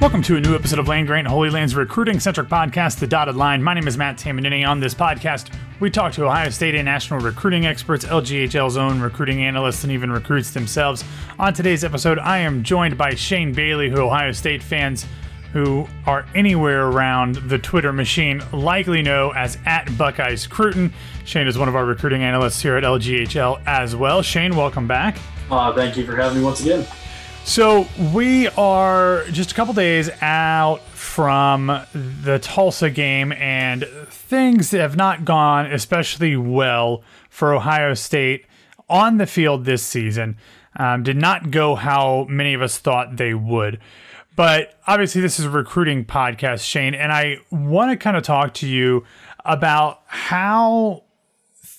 Welcome to a new episode of Land Grant Holy Land's recruiting centric podcast, The Dotted Line. My name is Matt Tamanini. On this podcast, we talk to Ohio State and national recruiting experts, LGHL's own recruiting analysts, and even recruits themselves. On today's episode, I am joined by Shane Bailey, who Ohio State fans who are anywhere around the Twitter machine likely know as at Buckeyes Cruton. Shane is one of our recruiting analysts here at LGHL as well. Shane, welcome back. Uh, thank you for having me once again. So we are just a couple days out from the Tulsa game, and things have not gone especially well for Ohio State on the field this season. Um, did not go how many of us thought they would. But obviously, this is a recruiting podcast, Shane, and I want to kind of talk to you about how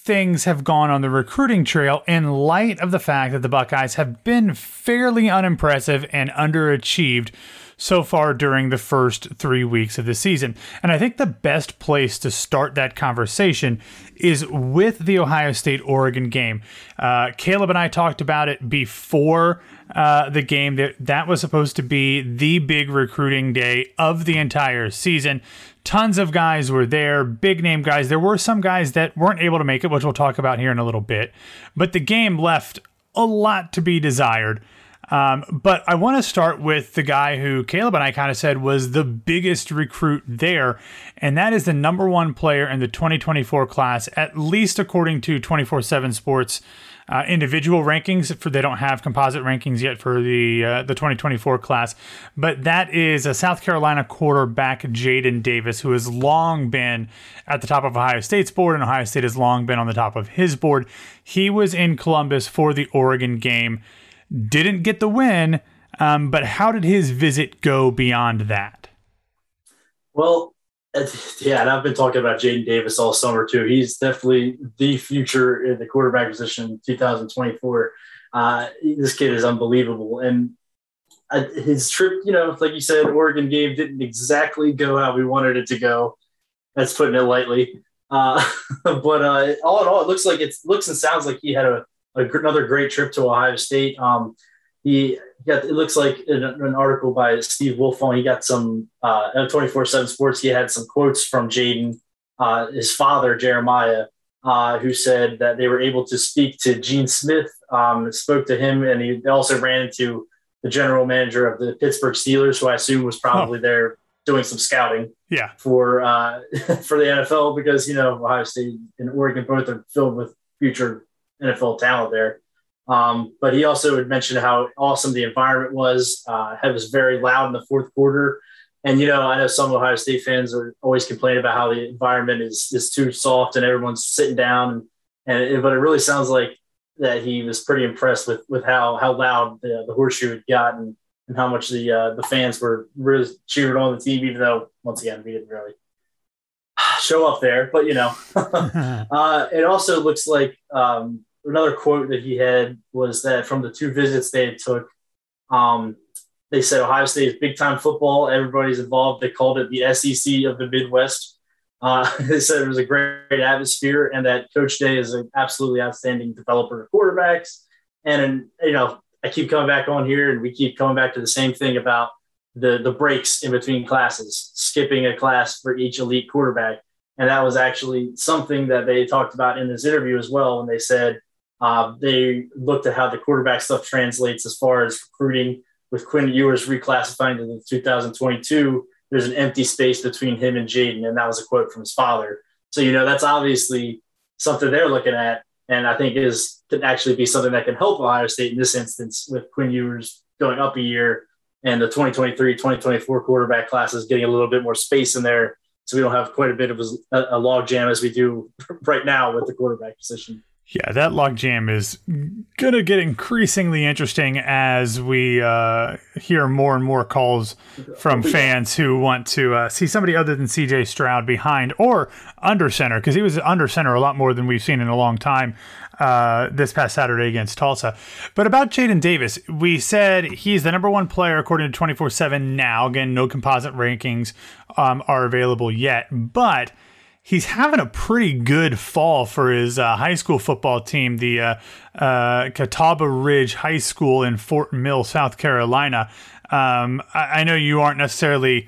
things have gone on the recruiting trail in light of the fact that the Buckeyes have been fairly unimpressive and underachieved so far during the first three weeks of the season. And I think the best place to start that conversation is with the Ohio State Oregon game. Uh, Caleb and I talked about it before uh, the game that that was supposed to be the big recruiting day of the entire season. Tons of guys were there, big name guys. There were some guys that weren't able to make it, which we'll talk about here in a little bit. But the game left a lot to be desired. Um, but I want to start with the guy who Caleb and I kind of said was the biggest recruit there, and that is the number one player in the 2024 class, at least according to 24 7 Sports uh, individual rankings. For they don't have composite rankings yet for the uh, the 2024 class, but that is a South Carolina quarterback, Jadyn Davis, who has long been at the top of Ohio State's board, and Ohio State has long been on the top of his board. He was in Columbus for the Oregon game, didn't get the win, um, but how did his visit go beyond that? Well, yeah, and I've been talking about Jadyn Davis all summer too. He's definitely the future in the quarterback position in 2024. Uh, this kid is unbelievable. And uh, his trip, you know, like you said, Oregon game didn't exactly go how we wanted it to go. That's putting it lightly. Uh, but uh, all in all, it looks like it looks and sounds like he had a, another great trip to Ohio State. Um, he got it looks like in an, an article by Steve Wiltfong. He got some uh, twenty four seven Sports. He had some quotes from Jadyn, uh, his father Jeremiah, uh, who said that they were able to speak to Gene Smith. Um, spoke to him, and he also ran into the general manager of the Pittsburgh Steelers, who I assume was probably oh. there doing some scouting. Yeah. For uh, for the NFL because you know Ohio State and Oregon both are filled with future NFL talent there. Um, but he also had mentioned how awesome the environment was. Uh, it was very loud in the fourth quarter. And you know, I know some Ohio State fans are always complaining about how the environment is is too soft and everyone's sitting down. And, and but it really sounds like that he was pretty impressed with with how how loud the, the horseshoe had gotten and how much the uh, the fans were really cheering on the team, even though once again we didn't really show up there. But you know, uh, it also looks like um, another quote that he had was that from the two visits they took, um, they said Ohio State is big time football. Everybody's involved. They called it the SEC of the Midwest. Uh, they said it was a great, great, atmosphere and that Coach Day is an absolutely outstanding developer of quarterbacks. And, you know, I keep coming back on here and we keep coming back to the same thing about the, the breaks in between classes, skipping a class for each elite quarterback. And that was actually something that they talked about in this interview as well when they said uh, they looked at how the quarterback stuff translates as far as recruiting with Quinn Ewers reclassifying to the 2022. There's an empty space between him and Jadyn, and that was a quote from his father. So you know that's obviously something they're looking at, and I think is could actually be something that can help Ohio State in this instance with Quinn Ewers going up a year and the 2023-2024 quarterback classes getting a little bit more space in there, so we don't have quite a bit of a, a log jam as we do right now with the quarterback position. Yeah, that logjam is going to get increasingly interesting as we uh, hear more and more calls from fans who want to uh, see somebody other than CJ Stroud behind or under center, because he was under center a lot more than we've seen in a long time uh, this past Saturday against Tulsa. But about Jadyn Davis, we said he's the number one player according to 24 7 now. Again, no composite rankings um, are available yet, but he's having a pretty good fall for his uh, high school football team, the uh, uh, Catawba Ridge High School in Fort Mill, South Carolina. Um, I, I, know you aren't necessarily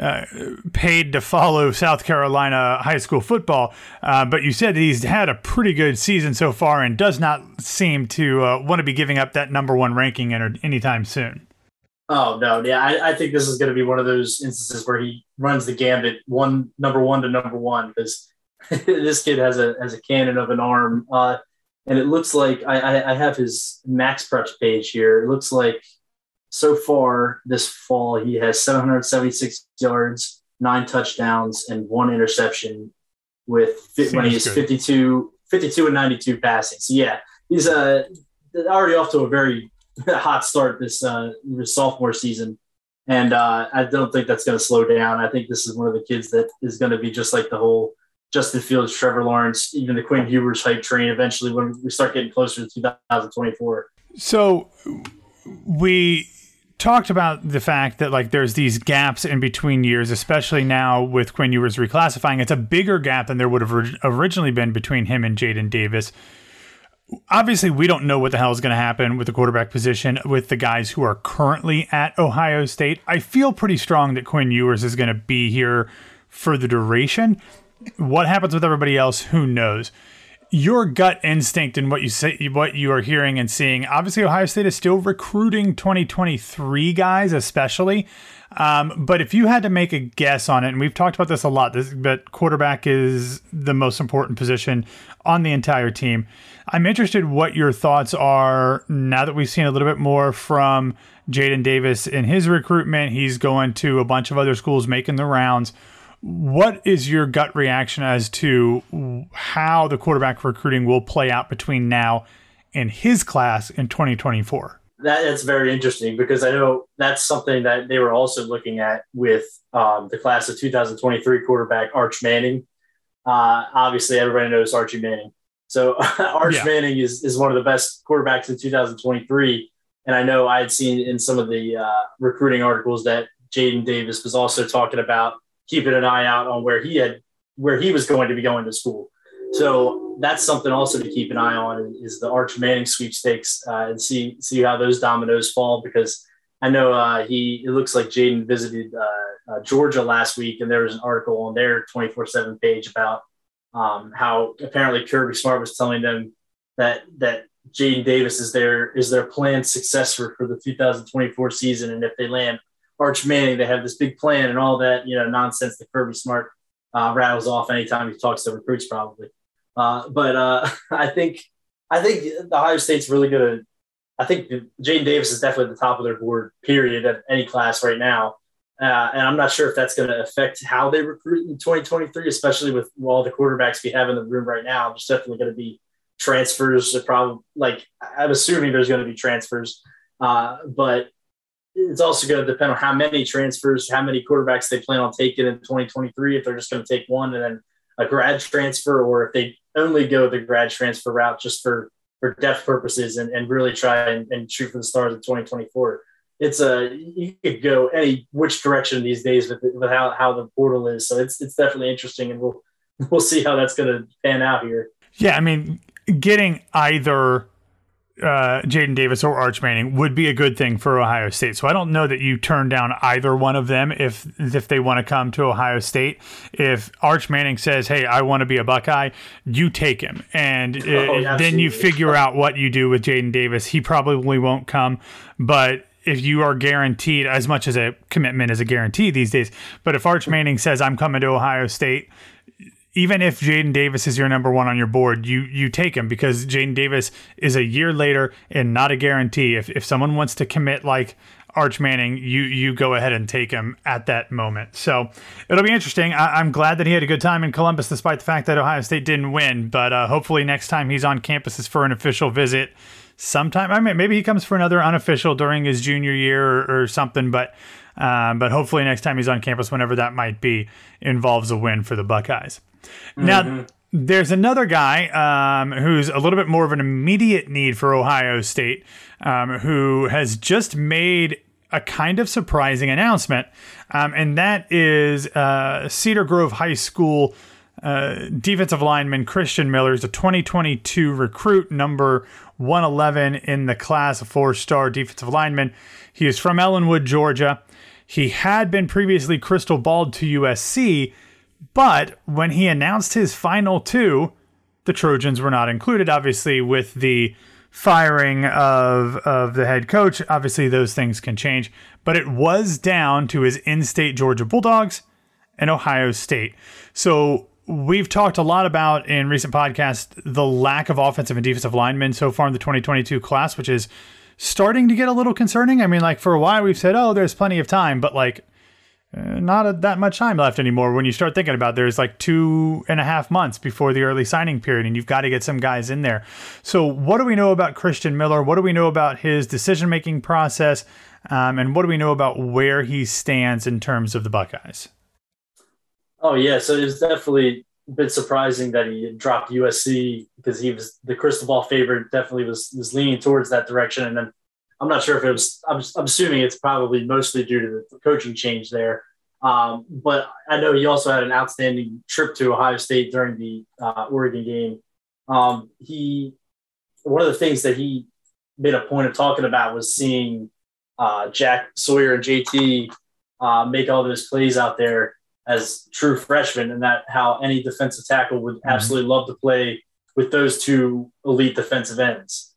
uh, paid to follow South Carolina high school football, uh, but you said he's had a pretty good season so far and does not seem to uh, want to be giving up that number one ranking anytime soon. Oh no, yeah, I, I think this is going to be one of those instances where he runs the gambit, one number one to number one, because this kid has a has a cannon of an arm, uh, and it looks like I, I have his max preps page here. It looks like so far this fall he has 776 yards, nine touchdowns, and one interception with Seems when he's 52, 52 and 92 passing. So yeah, he's uh, already off to a very hot start this uh, sophomore season, and uh, I don't think that's going to slow down. I think this is one of the kids that is going to be just like the whole Justin Fields, Trevor Lawrence, even the Quinn Ewers hype train. Eventually, when we start getting closer to 2024. So we talked about the fact that like there's these gaps in between years, especially now with Quinn Ewers reclassifying. It's a bigger gap than there would have originally been between him and Jadyn Davis obviously we don't know what the hell is going to happen with the quarterback position with the guys who are currently at Ohio State. I feel pretty strong that Quinn Ewers is going to be here for the duration. What happens with everybody else, who knows? Your gut instinct and what you say, what you are hearing and seeing. Obviously, Ohio State is still recruiting 2023 guys, especially. Um, but if you had to make a guess on it, and we've talked about this a lot, this, but quarterback is the most important position on the entire team. I'm interested what your thoughts are now that we've seen a little bit more from Jadyn Davis in his recruitment. He's going to a bunch of other schools making the rounds. What is your gut reaction as to how the quarterback recruiting will play out between now and his class in 2024? That, that's very interesting because I know that's something that they were also looking at with um, the class of 2023 quarterback Arch Manning. Uh, obviously, everybody knows Archie Manning. So Arch yeah. Manning is, is one of the best quarterbacks in 2023. And I know I had seen in some of the uh, recruiting articles that Jadyn Davis was also talking about keeping an eye out on where he had where he was going to be going to school. So that's something also to keep an eye on is the Arch Manning sweepstakes uh, and see see how those dominoes fall because I know uh, he it looks like Jadyn visited uh, uh, Georgia last week and there was an article on their 24/7 page about um, how apparently Kirby Smart was telling them that that Jadyn Davis is their is their planned successor for the 2024 season, and if they land Arch Manning, they have this big plan and all that you know nonsense that Kirby Smart uh, rattles off anytime he talks to recruits, probably. Uh, but uh, I think I think the Ohio State's really going to. I think Jadyn Davis is definitely at the top of their board, period, at any class right now. Uh, and I'm not sure if that's going to affect how they recruit in 2023, especially with all the quarterbacks we have in the room right now. There's definitely going to be transfers. Probably like I'm assuming there's going to be transfers, uh, but it's also going to depend on how many transfers, how many quarterbacks they plan on taking in 2023. If they're just going to take one and then a grad transfer, or if they only go the grad transfer route just for for depth purposes and, and really try and, and shoot for the stars in 2024. It's a you could go any which direction these days with, with how, how the portal is. So it's it's definitely interesting, and we'll we'll see how that's going to pan out here. Yeah, I mean, getting either uh, Jadyn Davis or Arch Manning would be a good thing for Ohio State. So I don't know that you turn down either one of them if if they want to come to Ohio State. If Arch Manning says, "Hey, I want to be a Buckeye," you take him, and oh, then you figure out what you do with Jadyn Davis. He probably won't come, but if you are guaranteed as much as a commitment as a guarantee these days. But if Arch Manning says, "I'm coming to Ohio State," even if Jadyn Davis is your number one on your board, you you take him because Jadyn Davis is a year later and not a guarantee. If if someone wants to commit like Arch Manning, you you go ahead and take him at that moment. So it'll be interesting. I, am glad that he had a good time in Columbus, despite the fact that Ohio State didn't win. But uh, hopefully next time he's on campus is for an official visit. Sometime, I mean, maybe he comes for another unofficial during his junior year or, or something. But um, but hopefully next time he's on campus, whenever that might be, involves a win for the Buckeyes. Mm-hmm. Now, there's another guy um, who's a little bit more of an immediate need for Ohio State, um, who has just made a kind of surprising announcement, um, and that is uh, Cedar Grove High School uh, defensive lineman Christian Miller is a 2022 recruit, number 111 in the class, a four-star defensive lineman. He is from Ellenwood, Georgia. He had been previously crystal balled to USC but when he announced his final two, the Trojans were not included, obviously, with the firing of of the head coach. Obviously, those things can change, but it was down to his in-state Georgia Bulldogs and Ohio State. So we've talked a lot about in recent podcasts the lack of offensive and defensive linemen so far in the 2022 class, which is starting to get a little concerning. I mean, like for a while we've said, oh, there's plenty of time, but like not a, that much time left anymore. When you start thinking about it. there's like two and a half months before the early signing period and you've got to get some guys in there. So what do we know about christian miller? What do we know about his decision making process? Um, and what do we know about where he stands in terms of the buckeyes? Oh yeah so it's definitely a bit surprising that he dropped usc because he was the crystal ball favorite definitely was was leaning towards that direction. And then I'm not sure if it was. I'm, I'm assuming it's probably mostly due to the coaching change there. Um, but I know he also had an outstanding trip to Ohio State during the uh, Oregon game. Um, he one of the things that he made a point of talking about was seeing uh, Jack Sawyer and JT uh, make all those plays out there as true freshmen, and that how any defensive tackle would mm-hmm. absolutely love to play with those two elite defensive ends.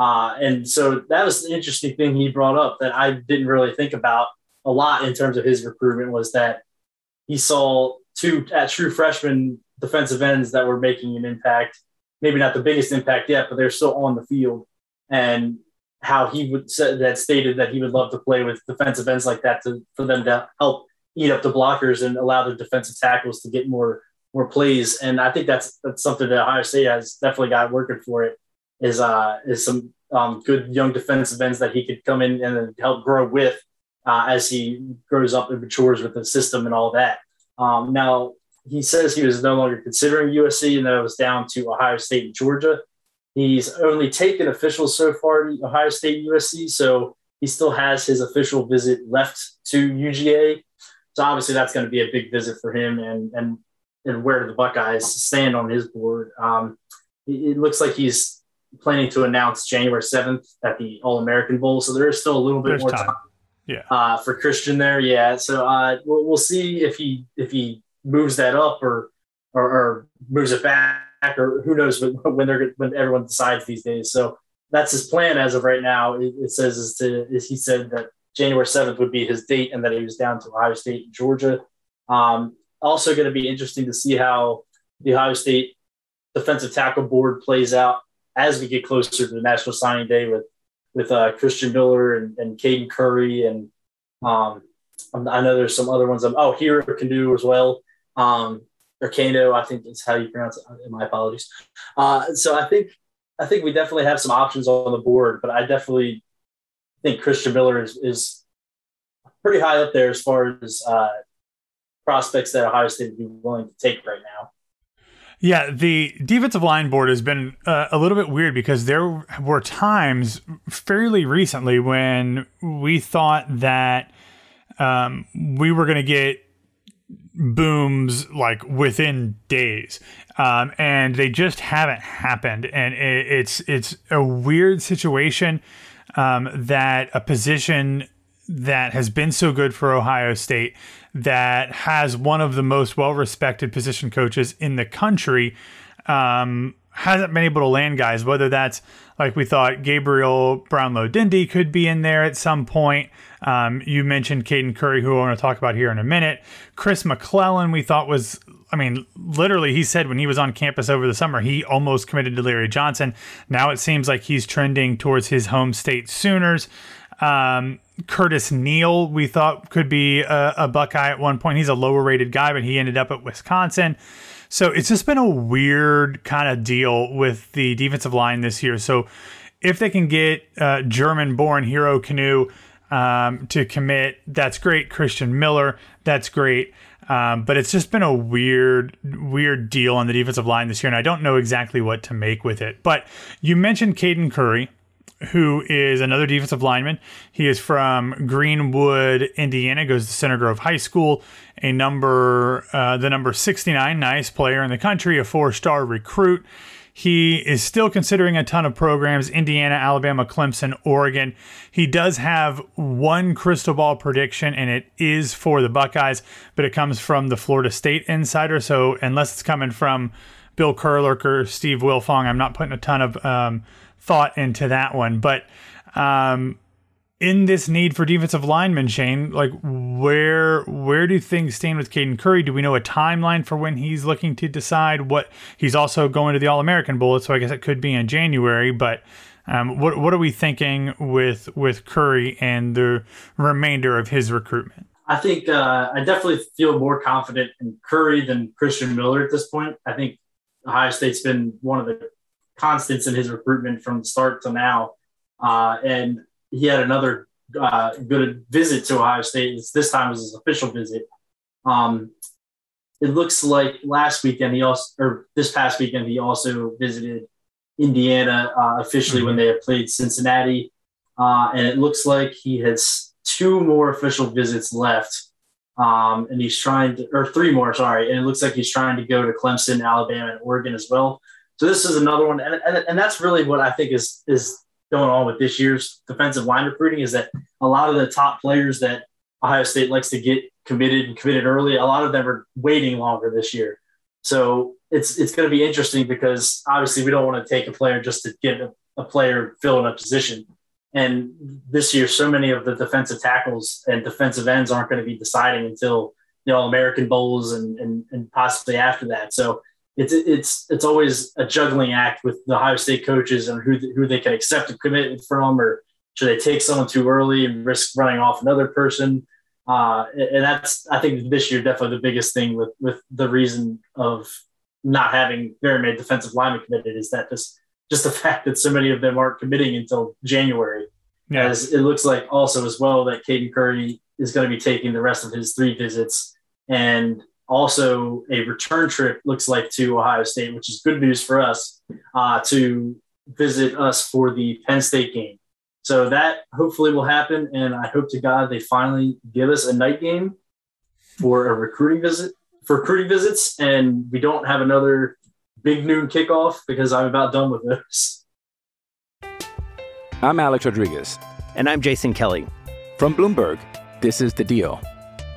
Uh, and so that was the interesting thing he brought up that I didn't really think about a lot in terms of his recruitment was that he saw two at true freshman defensive ends that were making an impact, maybe not the biggest impact yet, but they're still on the field. And how he would that stated that he would love to play with defensive ends like that to for them to help eat up the blockers and allow the defensive tackles to get more more plays. And I think that's that's something that Ohio State has definitely got working for it is uh, is some um, good young defensive ends that he could come in and help grow with uh, as he grows up and matures with the system and all that. Um, now he says he was no longer considering USC and that it was down to Ohio State and Georgia. He's only taken officials so far to Ohio State and USC, so he still has his official visit left to UGA. So obviously that's going to be a big visit for him and and and where do the Buckeyes stand on his board? Um, it looks like he's planning to announce January 7th at the All American Bowl. So there is still a little bit There's more time. time. Yeah. Uh, for Christian there. Yeah. So uh, we'll, we'll see if he, if he moves that up or, or, or moves it back or who knows when, when they're, when everyone decides these days. So that's his plan as of right now. It, it says is to is he said that January seventh would be his date, and that he was down to Ohio State and Georgia. Um, also, going to be interesting to see how the Ohio State defensive tackle board plays out as we get closer to the National Signing Day with with uh, Christian Miller and, and Caden Curry and um, I know there's some other ones. I'm, Oh, Hero Kanu as well. Um, or Kano, I think is how you pronounce it. My apologies. Uh, so I think I think we definitely have some options on the board, but I definitely think Christian Miller is, is pretty high up there as far as uh, prospects that Ohio State would be willing to take right now. Yeah, the defensive line board has been uh, a little bit weird because there were times fairly recently when we thought that um, we were going to get booms like within days. Um, and they just haven't happened. And it, it's it's a weird situation um, that a position that has been so good for Ohio State that has one of the most well-respected position coaches in the country um, hasn't been able to land guys whether that's like we thought Gabriel Brownlow Dindy could be in there at some point um, you mentioned Caden Curry, who I want to talk about here in a minute. Chris McClellan, we thought was, I mean, literally, he said when he was on campus over the summer, he almost committed to Larry Johnson. Now it seems like he's trending towards his home state Sooners. Um, Curtis Neal, we thought could be a, a Buckeye at one point. He's a lower rated guy, but he ended up at Wisconsin. So it's just been a weird kind of deal with the defensive line this year. So if they can get uh, German born Hero Kanu um, to commit. That's great. Christian Miller, that's great. Um, but it's just been a weird, weird deal on the defensive line this year, and I don't know exactly what to make with it. But you mentioned Caden Curry, who is another defensive lineman. He is from Greenwood, Indiana, goes to Center Grove High School, a number, uh, the number 69, nice player in the country, a four star recruit. He is still considering a ton of programs Indiana, Alabama, Clemson, Oregon. He does have one crystal ball prediction, and it is for the Buckeyes, but it comes from the Florida State Insider. So, unless it's coming from Bill Kurelic or Steve Wiltfong, I'm not putting a ton of um, thought into that one. But um, in this need for defensive linemen, Shane, like where where do things stand with Caden Curry? Do we know a timeline for when he's looking to decide what he's also going to the All American Bowl? So I guess it could be in January. But um, what what are we thinking with with Curry and the remainder of his recruitment? I think uh, I definitely feel more confident in Curry than Christian Miller at this point. I think Ohio State's been one of the constants in his recruitment from the start to now, uh, and he had another uh, good visit to Ohio State. It's, this time was his official visit. Um, it looks like last weekend he also, or this past weekend he also visited Indiana uh, officially mm-hmm. when they had played Cincinnati, uh, and it looks like he has two more official visits left. Um, and he's trying to, or three more, sorry. And it looks like he's trying to go to Clemson, Alabama, and Oregon as well. So this is another one, and, and, and that's really what I think is is going on with this year's defensive line recruiting is that a lot of the top players that Ohio State likes to get committed and committed early, a lot of them are waiting longer this year. So it's it's going to be interesting because obviously we don't want to take a player just to get a, a player filling a position. And this year, so many of the defensive tackles and defensive ends aren't going to be deciding until the All American Bowls and, and, and possibly after that. So it's it's it's always a juggling act with the Ohio State coaches and who who they can accept a commitment from, or should they take someone too early and risk running off another person? Uh, and that's I think this year definitely the biggest thing with with the reason of not having very many defensive linemen committed is that just just the fact that so many of them aren't committing until January. Yeah. As it looks like also as well that Caden Curry is going to be taking the rest of his three visits and also a return trip looks like to Ohio State, which is good news for us uh, to visit us for the Penn State game. So that hopefully will happen, and I hope to God they finally give us a night game for a recruiting visit for recruiting visits, and we don't have another big noon kickoff because I'm about done with those. I'm Alex Rodriguez, and I'm Jason Kelly from Bloomberg. This is the Deal.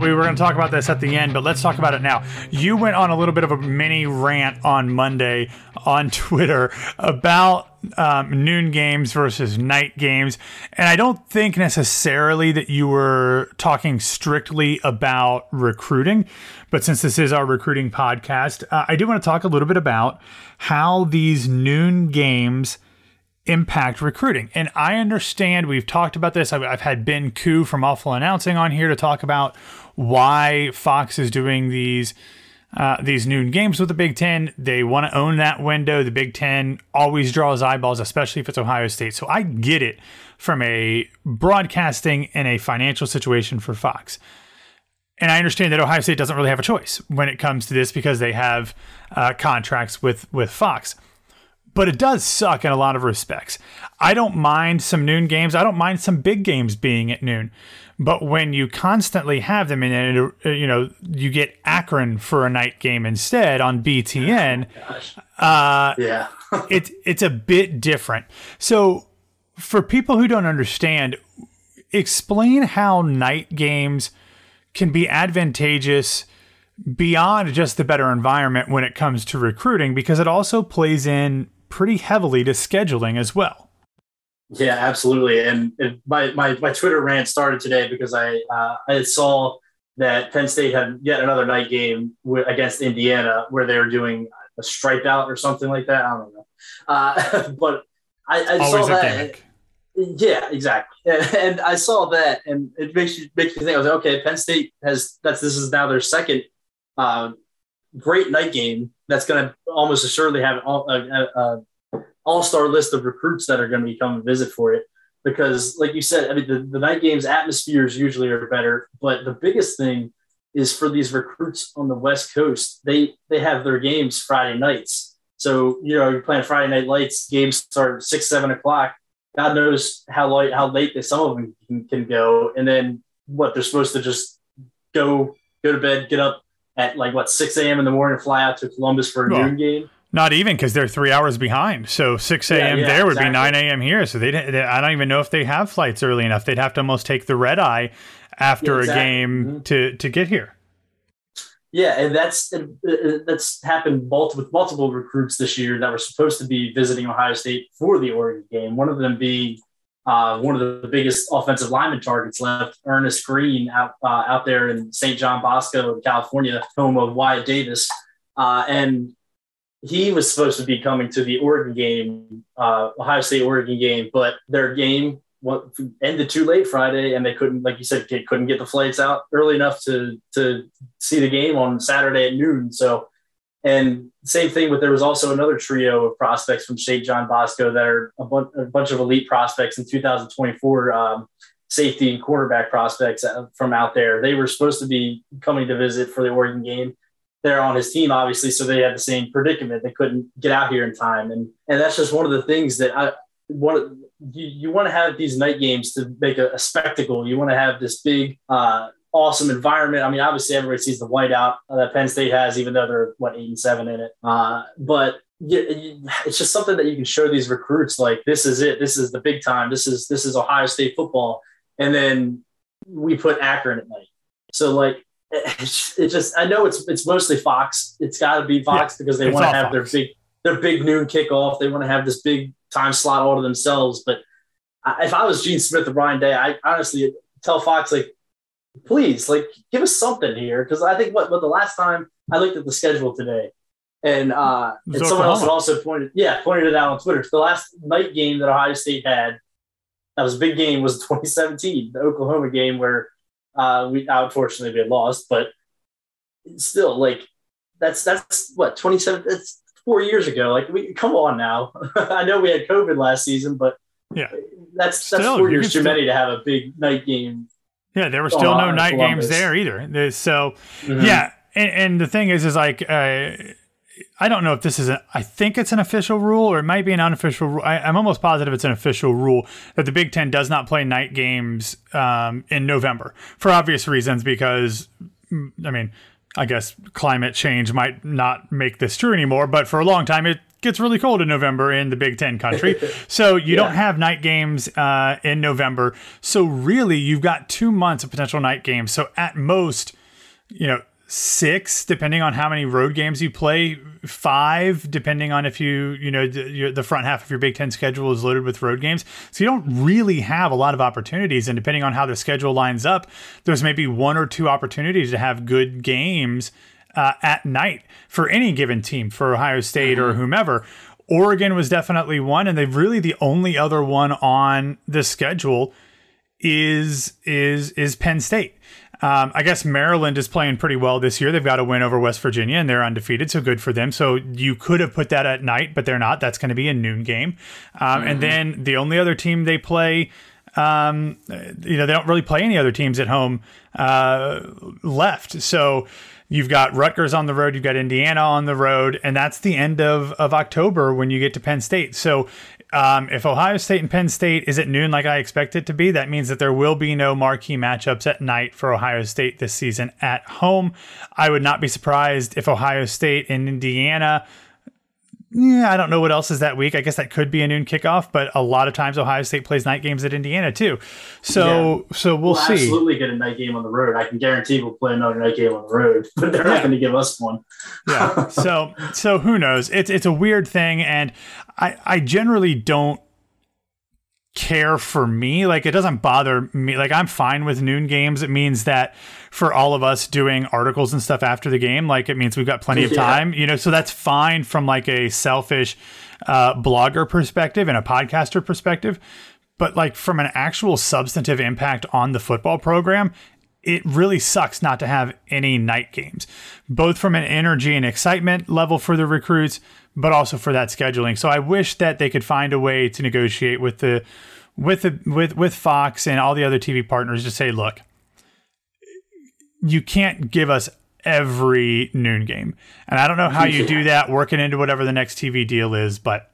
We were going to talk about this at the end, but let's talk about it now. You went on a little bit of a mini rant on Monday on Twitter about um, noon games versus night games. And I don't think necessarily that you were talking strictly about recruiting, but since this is our recruiting podcast, uh, I do want to talk a little bit about how these noon games impact recruiting. And I understand we've talked about this. I've, I've had Ben Koo from Awful Announcing on here to talk about why Fox is doing these uh, these noon games with the Big Ten. They want to own that window. The Big Ten always draws eyeballs, especially if it's Ohio State. So I get it from a broadcasting and a financial situation for Fox. And I understand that Ohio State doesn't really have a choice when it comes to this because they have uh, contracts with with Fox but it does suck in a lot of respects. I don't mind some noon games. I don't mind some big games being at noon. But when you constantly have them and then, uh, you know, you get Akron for a night game instead on BTN, uh, Yeah. it, it's a bit different. So for people who don't understand, explain how night games can be advantageous beyond just the better environment when it comes to recruiting because it also plays in pretty heavily to scheduling as well. Yeah, absolutely. And, and my, my, my Twitter rant started today because I uh, I saw that Penn State had yet another night game wi- against Indiana where they were doing a stripe out or something like that. I don't know. Uh, but I, I Always saw that. Yeah, exactly. And I saw that, and it makes you makes me think. I was like, okay, Penn State has that's this is now their second uh, great night game. That's going to almost assuredly have a, a, a all star list of recruits that are going to be coming visit for it. Because, like you said, I mean, the, the night games atmospheres usually are better, but the biggest thing is for these recruits on the West Coast. They they have their games Friday nights. So you know you're playing Friday night lights. Games start six seven o'clock. God knows how late how late they, some of them can, can go, and then what they're supposed to just go go to bed, get up at like what six a.m. in the morning, fly out to Columbus for a Well, noon game. Not even because they're three hours behind. So 6 a.m. Yeah, yeah, there would be 9 a.m. here. So they, they, I don't even know if they have flights early enough. They'd have to almost take the red eye after Yeah, exactly. a game Mhm. to, to get here. Yeah, and that's uh, that's happened multiple, with multiple recruits this year that were supposed to be visiting Ohio State for the Oregon game. One of them being uh, one of the biggest offensive lineman targets left, Earnest Greene, out uh, out there in St. John Bosco, California, home of Wyatt Davis, uh, and he was supposed to be coming to the Oregon game, uh, Ohio State Oregon game, but their game ended too late Friday, and they couldn't, like you said, couldn't get the flights out early enough to to see the game on Saturday at noon. So, and same thing with there was also another trio of prospects from St. John Bosco that are a, a bunch of elite prospects in 2024 um, safety and quarterback prospects uh, from out there. They were supposed to be coming to visit for the Oregon game. They're on his team, obviously, so they had the same predicament. They couldn't get out here in time, and and that's just one of the things that I want. You, you want to have these night games to make a, a spectacle. You want to have this big, uh, awesome environment. I mean, obviously, everybody sees the whiteout that Penn State has, even though they're what eight and seven in it. Uh, but yeah, it's just something that you can show these recruits like this is it. This is the big time. This is this is Ohio State football, and then we put Akron at night. So like. It's it just I know it's it's mostly Fox. It's got to be Fox because they want to have their big their big noon kickoff. They want to have this big time slot all to themselves. But I- if I was Gene Smith or Ryan Day, I honestly tell Fox like, please, like, give us something here because I think what, what the last time I looked at the schedule today, and uh, and was someone else had also pointed, yeah, pointed it out on Twitter. The last night game that Ohio State had, that was a big game, was 2017, the Oklahoma game where uh, we unfortunately we lost, but still, like, that's that's what 27. That's four years ago. Like, we come on now. I know we had COVID last season, but Yeah. that's that's Still, four years too still- many to have a big night game. Yeah, there were still no night Columbus. games there either. So Mhm. yeah, and, and the thing is, is like, uh, I don't know if this is a, I think it's an official rule or it might be an unofficial rule. I, am almost positive it's an official rule that the Big Ten does not play night games um, in November for obvious reasons because, mm, I mean, I guess climate change might not make this true anymore, but for a long time it gets really cold in November in the Big Ten country. so you yeah. don't have night games uh, in November. So really, you've got two months of potential night games. So at most, you know, six, depending on how many road games you play, five, depending on if you, you know, the, the, front half of your Big Ten schedule is loaded with road games. So you don't really have a lot of opportunities. And depending on how the schedule lines up, there's maybe one or two opportunities to have good games uh, at night for any given team, for Ohio State mm-hmm. or whomever. Oregon was definitely one, and they've really the only other one on the schedule is is is Penn State. Um, I guess Maryland is playing pretty well this year. They've got a win over West Virginia and they're undefeated, so good for them. So you could have put that at night, but they're not. That's going to be a noon game. Um, mm-hmm. And then the only other team they play, um, you know, they don't really play any other teams at home uh, left. So You've got Rutgers on the road, you've got Indiana on the road, and that's the end of, of October when you get to Penn State. So um, if Ohio State and Penn State is at noon like I expect it to be, that means that there will be no marquee matchups at night for Ohio State this season at home. I would not be surprised if Ohio State and Indiana yeah, I don't know what else is that week. I guess that could be a noon kickoff, but a lot of times Ohio State plays night games at Indiana too. So yeah. so we'll, we'll see. Absolutely get a night game on the road. I can guarantee we'll play another night game on the road, but they're yeah. not going to give us one. yeah. So so who knows? It's it's a weird thing, and I I generally don't care for me. Like it doesn't bother me. Like I'm fine with noon games. It means that for all of us doing articles and stuff after the game, like it means we've got plenty of time, yeah. you know, so that's fine from like a selfish uh, blogger perspective and a podcaster perspective. But like from an actual substantive impact on the football program, it really sucks not to have any night games, both from an energy and excitement level for the recruits, but also for that scheduling. So I wish that they could find a way to negotiate with the with the with with Fox and all the other TV partners to say, look, you can't give us every noon game. And I don't know how you do that working into whatever the next TV deal is, but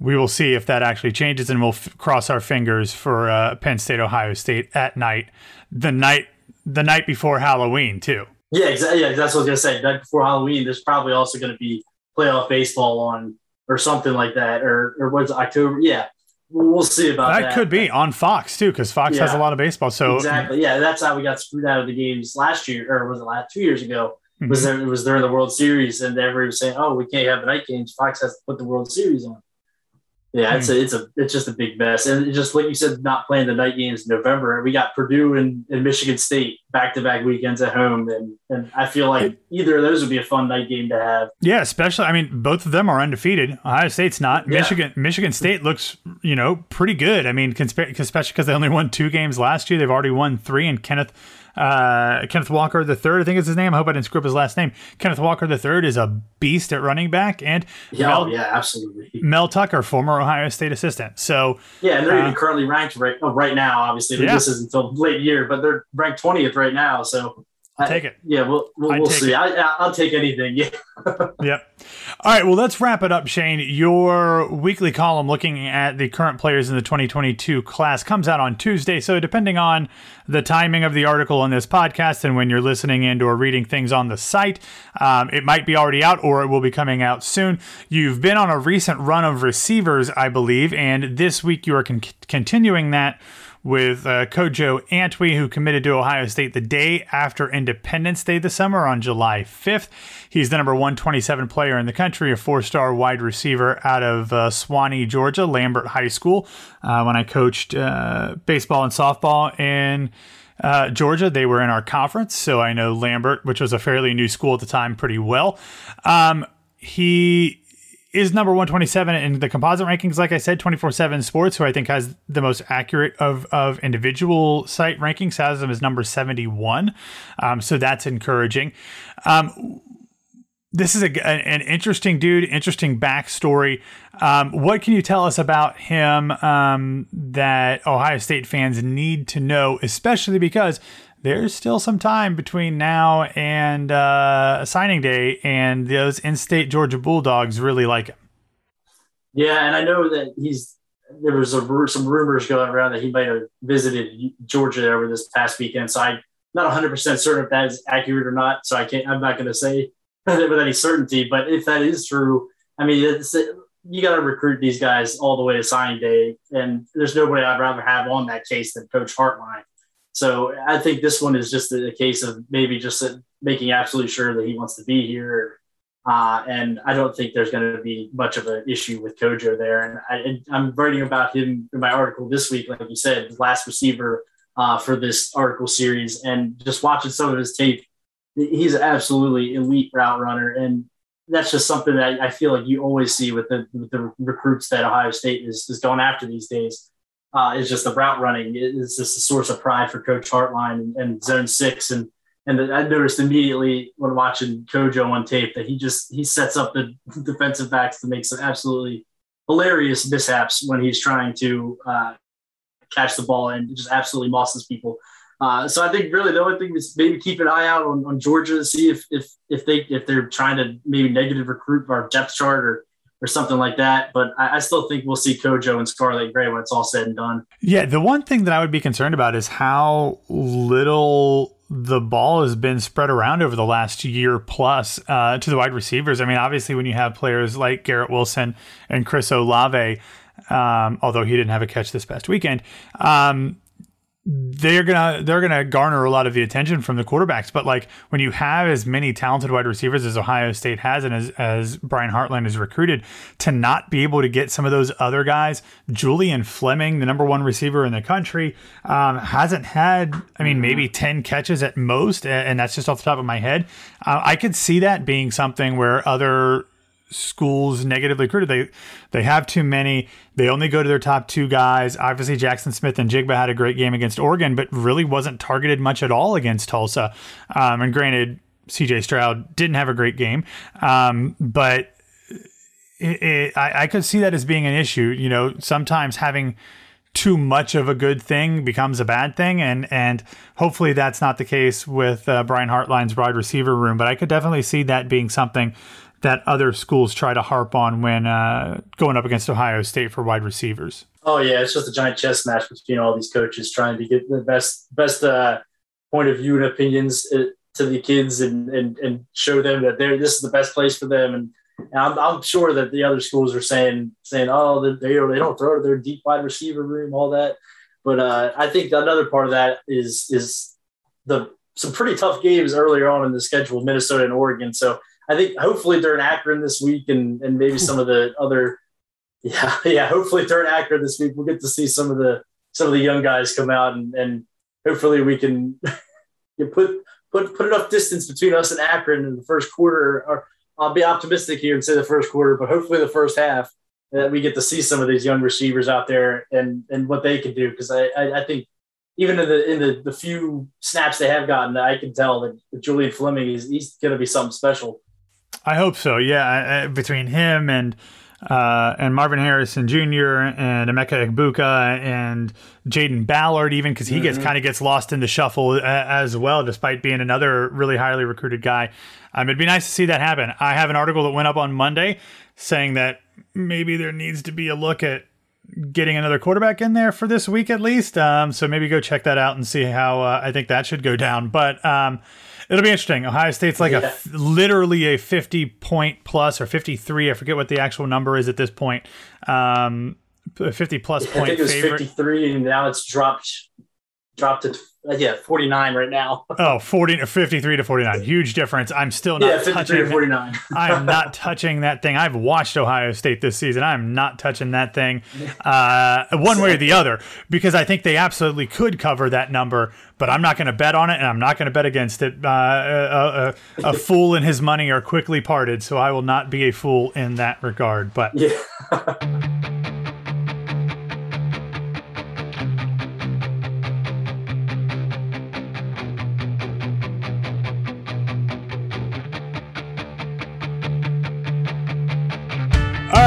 we will see if that actually changes and we'll f- cross our fingers for uh, Penn State Ohio State at night the night the night before Halloween too. Yeah, exactly. Yeah, that's what I was gonna say. Night before Halloween, there's probably also going to be playoff baseball on or something like that, or or what's October? Yeah, we'll see about that. That could be on Fox too, because Fox yeah. has a lot of baseball. So exactly, yeah, that's how we got screwed out of the games last year, or was it last two years ago? Mm-hmm. Was there, it was during the World Series, and everybody was saying, "Oh, we can't have the night games. Fox has to put the World Series on." Yeah, it's a, hmm. it's a it's just a big mess, and just like you said, not playing the night games in November. We got Purdue and, and Michigan State back to back weekends at home, and and I feel like either of those would be a fun night game to have. Yeah, especially I mean, both of them are undefeated. Ohio State's not. Yeah. Michigan Michigan State looks you know pretty good. I mean, especially because they only won two games last year, they've already won three, and Kenneth uh, Kenneth Walker the third, I think is his name. I hope I didn't screw up his last name. Kenneth Walker the third is a beast at running back, and yeah, Mel, yeah, absolutely. Mel Tucker, former Ohio State assistant. So yeah, and they're uh, even currently ranked right oh, right now. Obviously, yeah. this is until late year, but they're ranked twentieth right now. So take it. Yeah, we'll we'll, we'll see. I, will take anything. Yeah. yep. All right. Well, let's wrap it up, Shane. Your weekly column looking at the current players in the 2022 class comes out on Tuesday. So, depending on the timing of the article on this podcast and when you're listening and or reading things on the site, um, it might be already out or it will be coming out soon. You've been on a recent run of receivers, I believe, and this week you are con- continuing that with uh, Kojo Antwi, who committed to Ohio State the day after Independence Day this summer on July 5th. He's the number 127 player in the country, a four star wide receiver out of uh, Suwanee, Georgia, Lambert High School. Uh, when I coached uh, baseball and softball in uh, Georgia. They were in our conference, so I know Lambert, which was a fairly new school at the time, pretty well. Um, he is number 127 in the composite rankings like i said 24-7 sports who i think has the most accurate of, of individual site rankings has them as number 71 um, so that's encouraging. Um, this is a, an interesting dude interesting backstory. Um, what can you tell us about him um, that ohio state fans need to know especially because there's still some time between now and uh, signing day, and those in-state Georgia Bulldogs really like him. Yeah, and I know that he's there was a, some rumors going around that he might have visited Georgia over this past weekend. So I'm not 100 percent certain if that is accurate or not. So I can't. I'm not going to say with any certainty. But if that is true, I mean, you got to recruit these guys all the way to signing day, and there's nobody I'd rather have on that case than Coach Hartline. So I think this one is just a, case of maybe just making absolutely sure that he wants to be here. Uh, and I don't think there's going to be much of an issue with Kojo there. And I, am writing about him in my article this week, like you said, the last receiver uh, for this article series, and just watching some of his tape, he's an absolutely elite route runner. And that's just something that I feel like you always see with the, with the recruits that Ohio State is, is going after these days uh, is just the route running. It's just a source of pride for Coach Hartline and, and Zone Six. And and I noticed immediately when watching Kojo on tape that he just he sets up the defensive backs to make some absolutely hilarious mishaps when he's trying to uh, catch the ball and just absolutely mosses people. Uh, so I think really the only thing is maybe keep an eye out on, on Georgia to see if if if they if they're trying to maybe negative recruit our depth chart or or something like that. But I, I, still think we'll see Kojo and Scarlet Gray when it's all said and done. Yeah, the one thing that I would be concerned about is how little the ball has been spread around over the last year plus uh, to the wide receivers. I mean, obviously, when you have players like Garrett Wilson and Chris Olave, um, although he didn't have a catch this past weekend, um, they're gonna they're gonna garner a lot of the attention from the quarterbacks. But like when you have as many talented wide receivers as Ohio State has, and as as Brian Hartline is recruited, to not be able to get some of those other guys, Julian Fleming, the number one receiver in the country, um, hasn't had I mean maybe ten catches at most, and that's just off the top of my head. Uh, I could see that being something where other schools negatively recruited. They they have too many. They only go to their top two guys. Obviously, Jaxon Smith-Njigba had a great game against Oregon, but really wasn't targeted much at all against Tulsa. Um, and granted, CJ Stroud didn't have a great game, um, but it, it, I, I could see that as being an issue. You know, sometimes having too much of a good thing becomes a bad thing, and and hopefully that's not the case with uh, Brian Hartline's wide receiver room. But I could definitely see that being something that other schools try to harp on when uh, going up against Ohio State for wide receivers. Oh yeah, it's just a giant chess match between all these coaches trying to get the best best uh, point of view and opinions uh, to the kids and, and and show them that they're this is the best place for them. And, and I'm, I'm sure that the other schools are saying saying oh they they don't throw to their deep wide receiver room all that. But uh, I think another part of that is is the some pretty tough games earlier on in the schedule, Minnesota and Oregon. So I think hopefully during Akron this week and, and maybe some of the other, yeah, yeah, hopefully during Akron this week, we'll get to see some of the, some of the young guys come out and, and hopefully we can you put, put, put enough distance between us and Akron in the first quarter, or I'll be optimistic here and say the first quarter, but hopefully the first half that we get to see some of these young receivers out there and, and what they can do. Cause I, I, I think even in the in the, the few snaps they have gotten, I can tell that Julian Fleming is he's going to be something special. I hope so. Yeah, between him and uh, and Marvin Harrison Jr. and Emeka Egbuka and Jayden Ballard, even because he mm-hmm. gets kind of gets lost in the shuffle as well, despite being another really highly recruited guy. Um, it'd be nice to see that happen. I have an article that went up on Monday saying that maybe there needs to be a look at getting another quarterback in there for this week at least. Um, so maybe go check that out and see how uh, I think that should go down. But um, It'll be interesting. Ohio State's like yeah. a literally a 50 point plus or 53. I forget what the actual number is at this point. Um, 50 plus point I think it was favorite. 53 and now it's dropped dropped to uh, yeah 49 right now. Oh 40 53 to 49 huge difference. I'm still not yeah 53 touching to 49 i'm not touching that thing. I've watched ohio state this season. I'm not touching that thing uh, one way or the other because i think they absolutely could cover that number but i'm not going to bet on it and i'm not going to bet against it. Uh, a, a, a fool and his money are quickly parted so i will not be a fool in that regard but yeah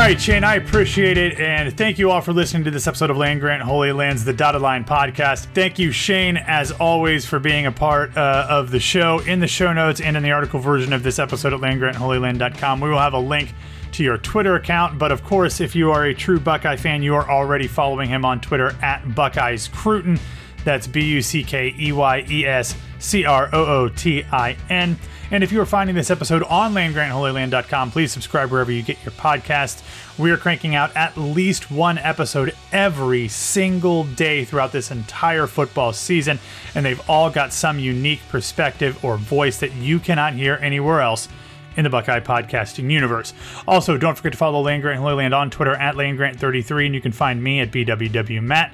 right, Shane, I appreciate it. And thank you all for listening to this episode of Land Grant Holy Lands, the Dotted Line podcast. Thank you, Shane, as always, for being a part uh, of the show. In the show notes and in the article version of this episode at landgrantholyland.com, we will have a link to your Twitter account. But of course, if you are a true Buckeye fan, you are already following him on Twitter at Buckeyes Crootin. That's B U C K E Y E S C R O O T I N. And if you are finding this episode on landgrantholyland.com, please subscribe wherever you get your podcast. We are cranking out at least one episode every single day throughout this entire football season, and they've all got some unique perspective or voice that you cannot hear anywhere else in the Buckeye podcasting universe. Also, don't forget to follow Land Grant Holy Land on Twitter at LandGrant33, and you can find me at BWWMatt.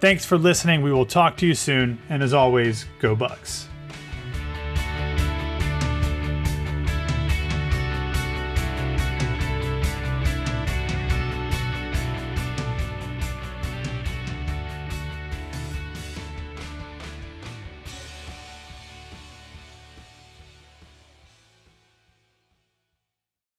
Thanks for listening. We will talk to you soon, and as always, go Bucks.